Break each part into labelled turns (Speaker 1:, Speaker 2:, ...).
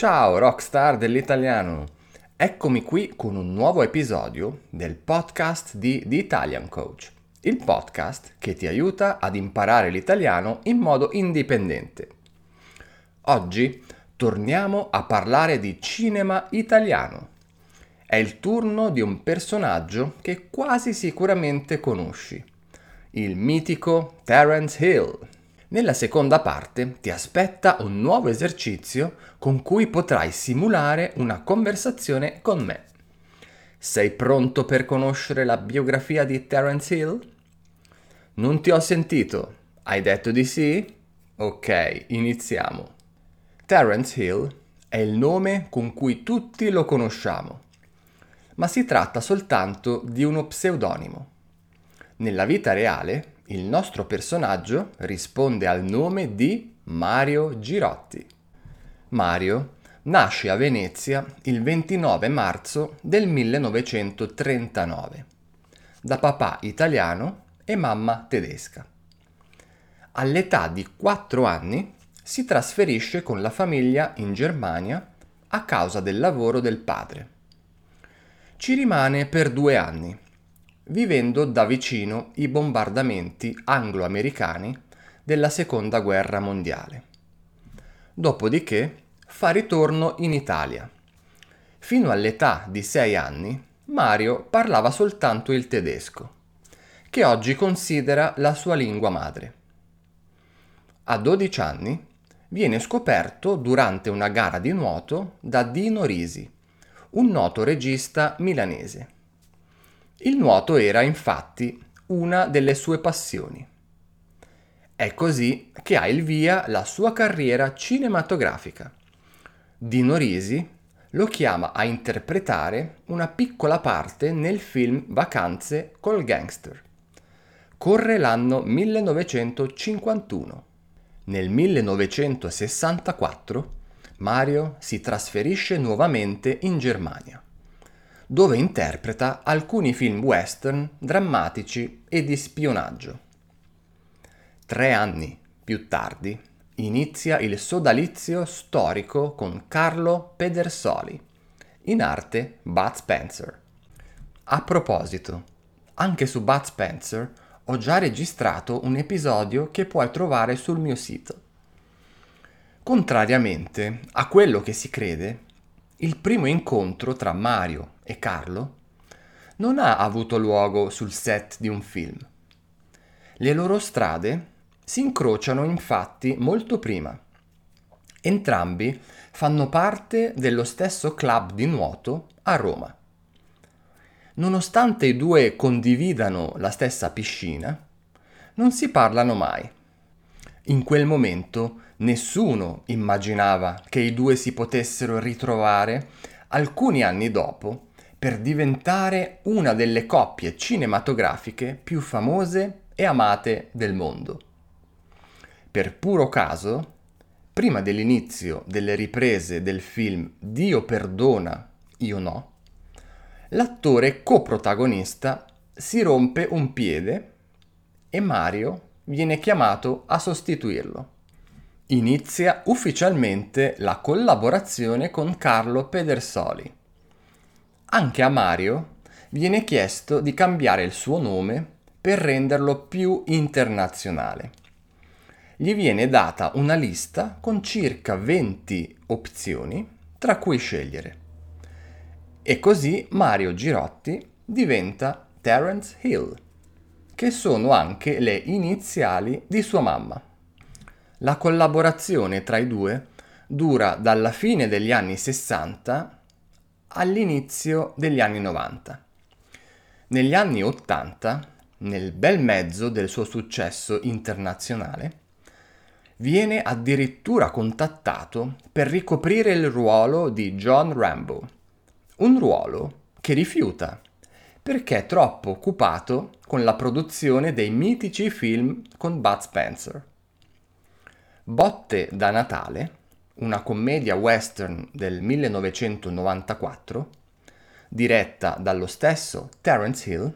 Speaker 1: Ciao rockstar dell'italiano! Eccomi qui con un nuovo episodio del podcast di The Italian Coach, il podcast che ti aiuta ad imparare l'italiano in modo indipendente. Oggi torniamo a parlare di cinema italiano. È il turno di un personaggio che quasi sicuramente conosci, il mitico Terence Hill. Nella seconda parte ti aspetta un nuovo esercizio con cui potrai simulare una conversazione con me. Sei pronto per conoscere la biografia di Terence Hill? Non ti ho sentito. Hai detto di sì? Ok, iniziamo. Terence Hill è il nome con cui tutti lo conosciamo, ma si tratta soltanto di uno pseudonimo. Nella vita reale il nostro personaggio risponde al nome di Mario Girotti. Mario nasce a Venezia il 29 marzo del 1939 da papà italiano e mamma tedesca. All'età di 4 anni si trasferisce con la famiglia in Germania a causa del lavoro del padre. Ci rimane per due anni vivendo da vicino i bombardamenti anglo-americani della Seconda Guerra Mondiale. Dopodiché fa ritorno in Italia. Fino all'età di sei anni Mario parlava soltanto il tedesco, che oggi considera la sua lingua madre. A 12 anni viene scoperto durante una gara di nuoto da Dino Risi, un noto regista milanese il nuoto era infatti una delle sue passioni. È così che ha il via la sua carriera cinematografica. Dino Risi lo chiama a interpretare una piccola parte nel film Vacanze col gangster. Corre l'anno 1951. Nel 1964 Mario si trasferisce nuovamente in Germania dove interpreta alcuni film western drammatici e di spionaggio. Tre anni più tardi inizia il sodalizio storico con Carlo Pedersoli, in arte Bud Spencer. A proposito, anche su Bud Spencer ho già registrato un episodio che puoi trovare sul mio sito. Contrariamente a quello che si crede, il primo incontro tra Mario e Carlo non ha avuto luogo sul set di un film. Le loro strade si incrociano infatti molto prima. Entrambi fanno parte dello stesso club di nuoto a Roma. Nonostante i due condividano la stessa piscina, non si parlano mai. In quel momento nessuno immaginava che i due si potessero ritrovare alcuni anni dopo per diventare una delle coppie cinematografiche più famose e amate del mondo. Per puro caso, prima dell'inizio delle riprese del film Dio perdona, io no, l'attore coprotagonista si rompe un piede e Mario viene chiamato a sostituirlo. Inizia ufficialmente la collaborazione con Carlo Pedersoli. Anche a Mario viene chiesto di cambiare il suo nome per renderlo più internazionale. Gli viene data una lista con circa 20 opzioni tra cui scegliere. E così Mario Girotti diventa Terence Hill che sono anche le iniziali di sua mamma. La collaborazione tra i due dura dalla fine degli anni 60 all'inizio degli anni 90. Negli anni 80, nel bel mezzo del suo successo internazionale, viene addirittura contattato per ricoprire il ruolo di John Rambo, un ruolo che rifiuta perché è troppo occupato con la produzione dei mitici film con Bud Spencer. Botte da Natale, una commedia western del 1994, diretta dallo stesso Terence Hill,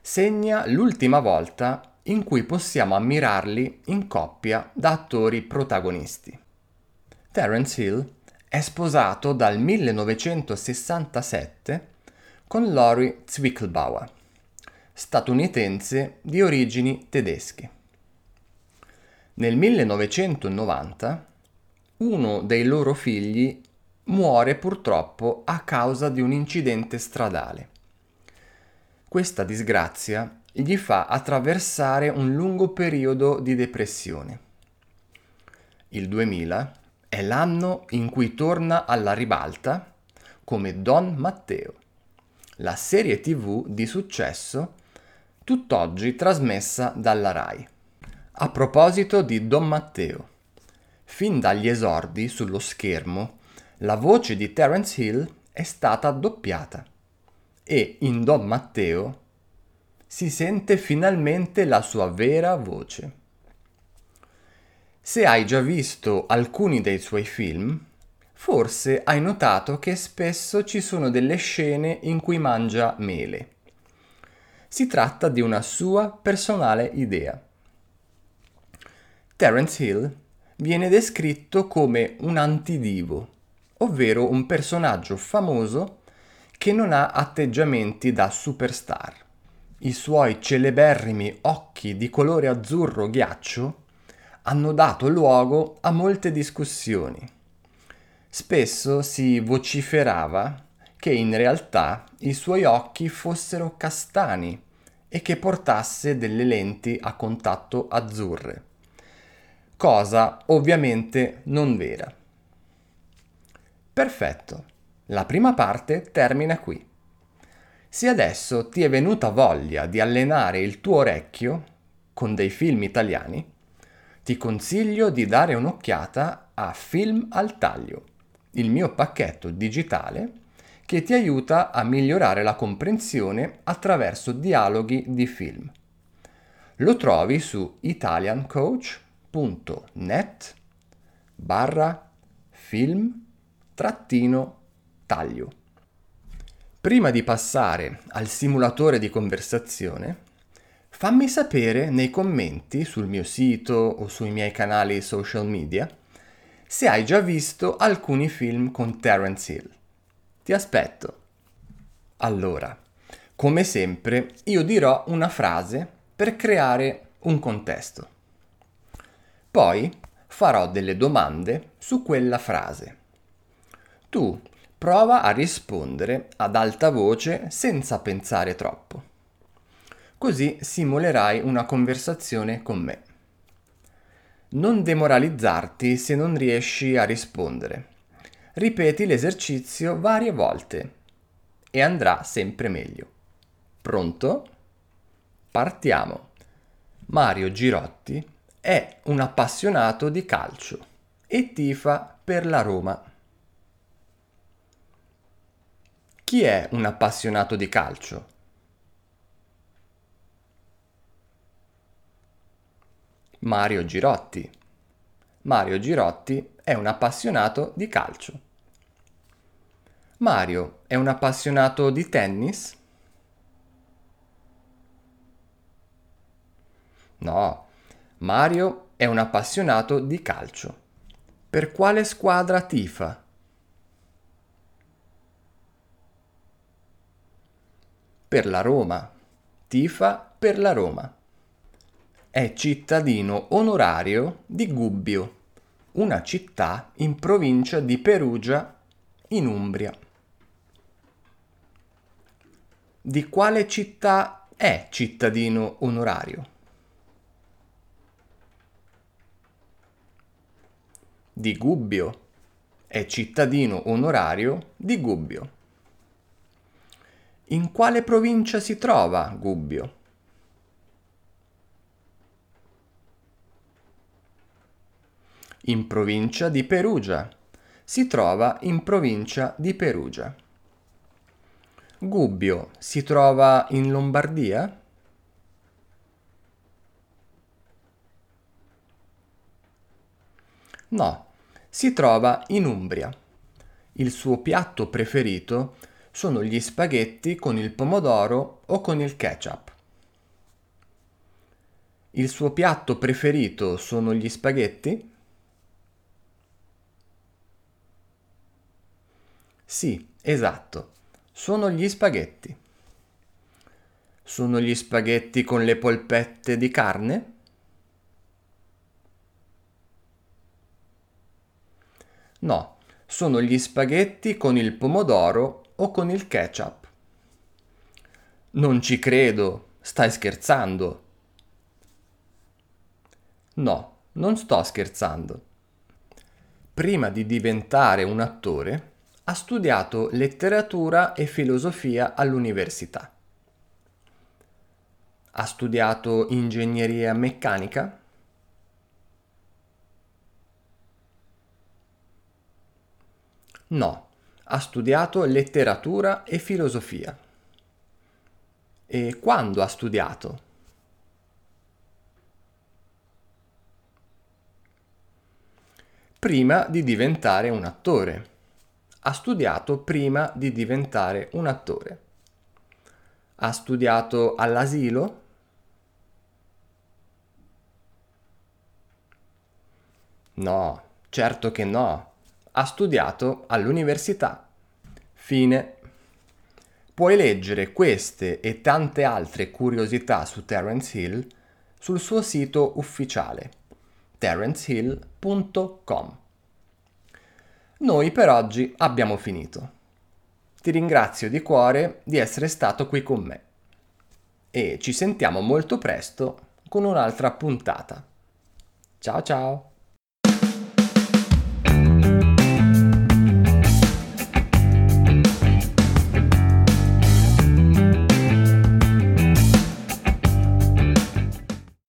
Speaker 1: segna l'ultima volta in cui possiamo ammirarli in coppia da attori protagonisti. Terence Hill è sposato dal 1967 con Lori Zwickelbauer, statunitense di origini tedesche. Nel 1990 uno dei loro figli muore purtroppo a causa di un incidente stradale. Questa disgrazia gli fa attraversare un lungo periodo di depressione. Il 2000 è l'anno in cui torna alla ribalta come Don Matteo, la serie tv di successo tutt'oggi trasmessa dalla RAI. A proposito di Don Matteo, fin dagli esordi sullo schermo, la voce di Terence Hill è stata doppiata e in Don Matteo si sente finalmente la sua vera voce. Se hai già visto alcuni dei suoi film, forse hai notato che spesso ci sono delle scene in cui mangia mele. Si tratta di una sua personale idea. Terence Hill viene descritto come un antidivo, ovvero un personaggio famoso che non ha atteggiamenti da superstar. I suoi celeberrimi occhi di colore azzurro ghiaccio hanno dato luogo a molte discussioni. Spesso si vociferava che in realtà i suoi occhi fossero castani e che portasse delle lenti a contatto azzurre cosa ovviamente non vera. Perfetto, la prima parte termina qui. Se adesso ti è venuta voglia di allenare il tuo orecchio con dei film italiani, ti consiglio di dare un'occhiata a Film al taglio, il mio pacchetto digitale che ti aiuta a migliorare la comprensione attraverso dialoghi di film. Lo trovi su italiancoach.com www.net barra film trattino taglio. Prima di passare al simulatore di conversazione, fammi sapere nei commenti sul mio sito o sui miei canali social media se hai già visto alcuni film con Terence Hill. Ti aspetto. Allora, come sempre, io dirò una frase per creare un contesto. Poi farò delle domande su quella frase. Tu prova a rispondere ad alta voce senza pensare troppo. Così simulerai una conversazione con me. Non demoralizzarti se non riesci a rispondere. Ripeti l'esercizio varie volte e andrà sempre meglio. Pronto? Partiamo. Mario Girotti è un appassionato di calcio e tifa per la Roma. Chi è un appassionato di calcio? Mario Girotti. Mario Girotti è un appassionato di calcio. Mario è un appassionato di tennis? No, Mario è un appassionato di calcio. Per quale squadra tifa? Per la Roma. Tifa per la Roma. È cittadino onorario di Gubbio, una città in provincia di Perugia, in Umbria. Di quale città è cittadino onorario? Di Gubbio. È cittadino onorario di Gubbio. In quale provincia si trova Gubbio? In provincia di Perugia. Si trova in provincia di Perugia. Gubbio si trova in Lombardia? No, si trova in Umbria. Il suo piatto preferito sono gli spaghetti con il pomodoro o con il ketchup. Il suo piatto preferito sono gli spaghetti? Sì, esatto. Sono gli spaghetti. Sono gli spaghetti con le polpette di carne? No, sono gli spaghetti con il pomodoro o con il ketchup. Non ci credo, stai scherzando. No, non sto scherzando. Prima di diventare un attore, ha studiato letteratura e filosofia all'università. Ha studiato ingegneria meccanica? No, ha studiato letteratura e filosofia. E quando ha studiato? Prima di diventare un attore ha studiato prima di diventare un attore. Ha studiato all'asilo? No, certo che no. Ha studiato all'università. Fine. Puoi leggere queste e tante altre curiosità su Terence Hill sul suo sito ufficiale terencehill.com. Noi per oggi abbiamo finito. Ti ringrazio di cuore di essere stato qui con me e ci sentiamo molto presto con un'altra puntata. Ciao ciao!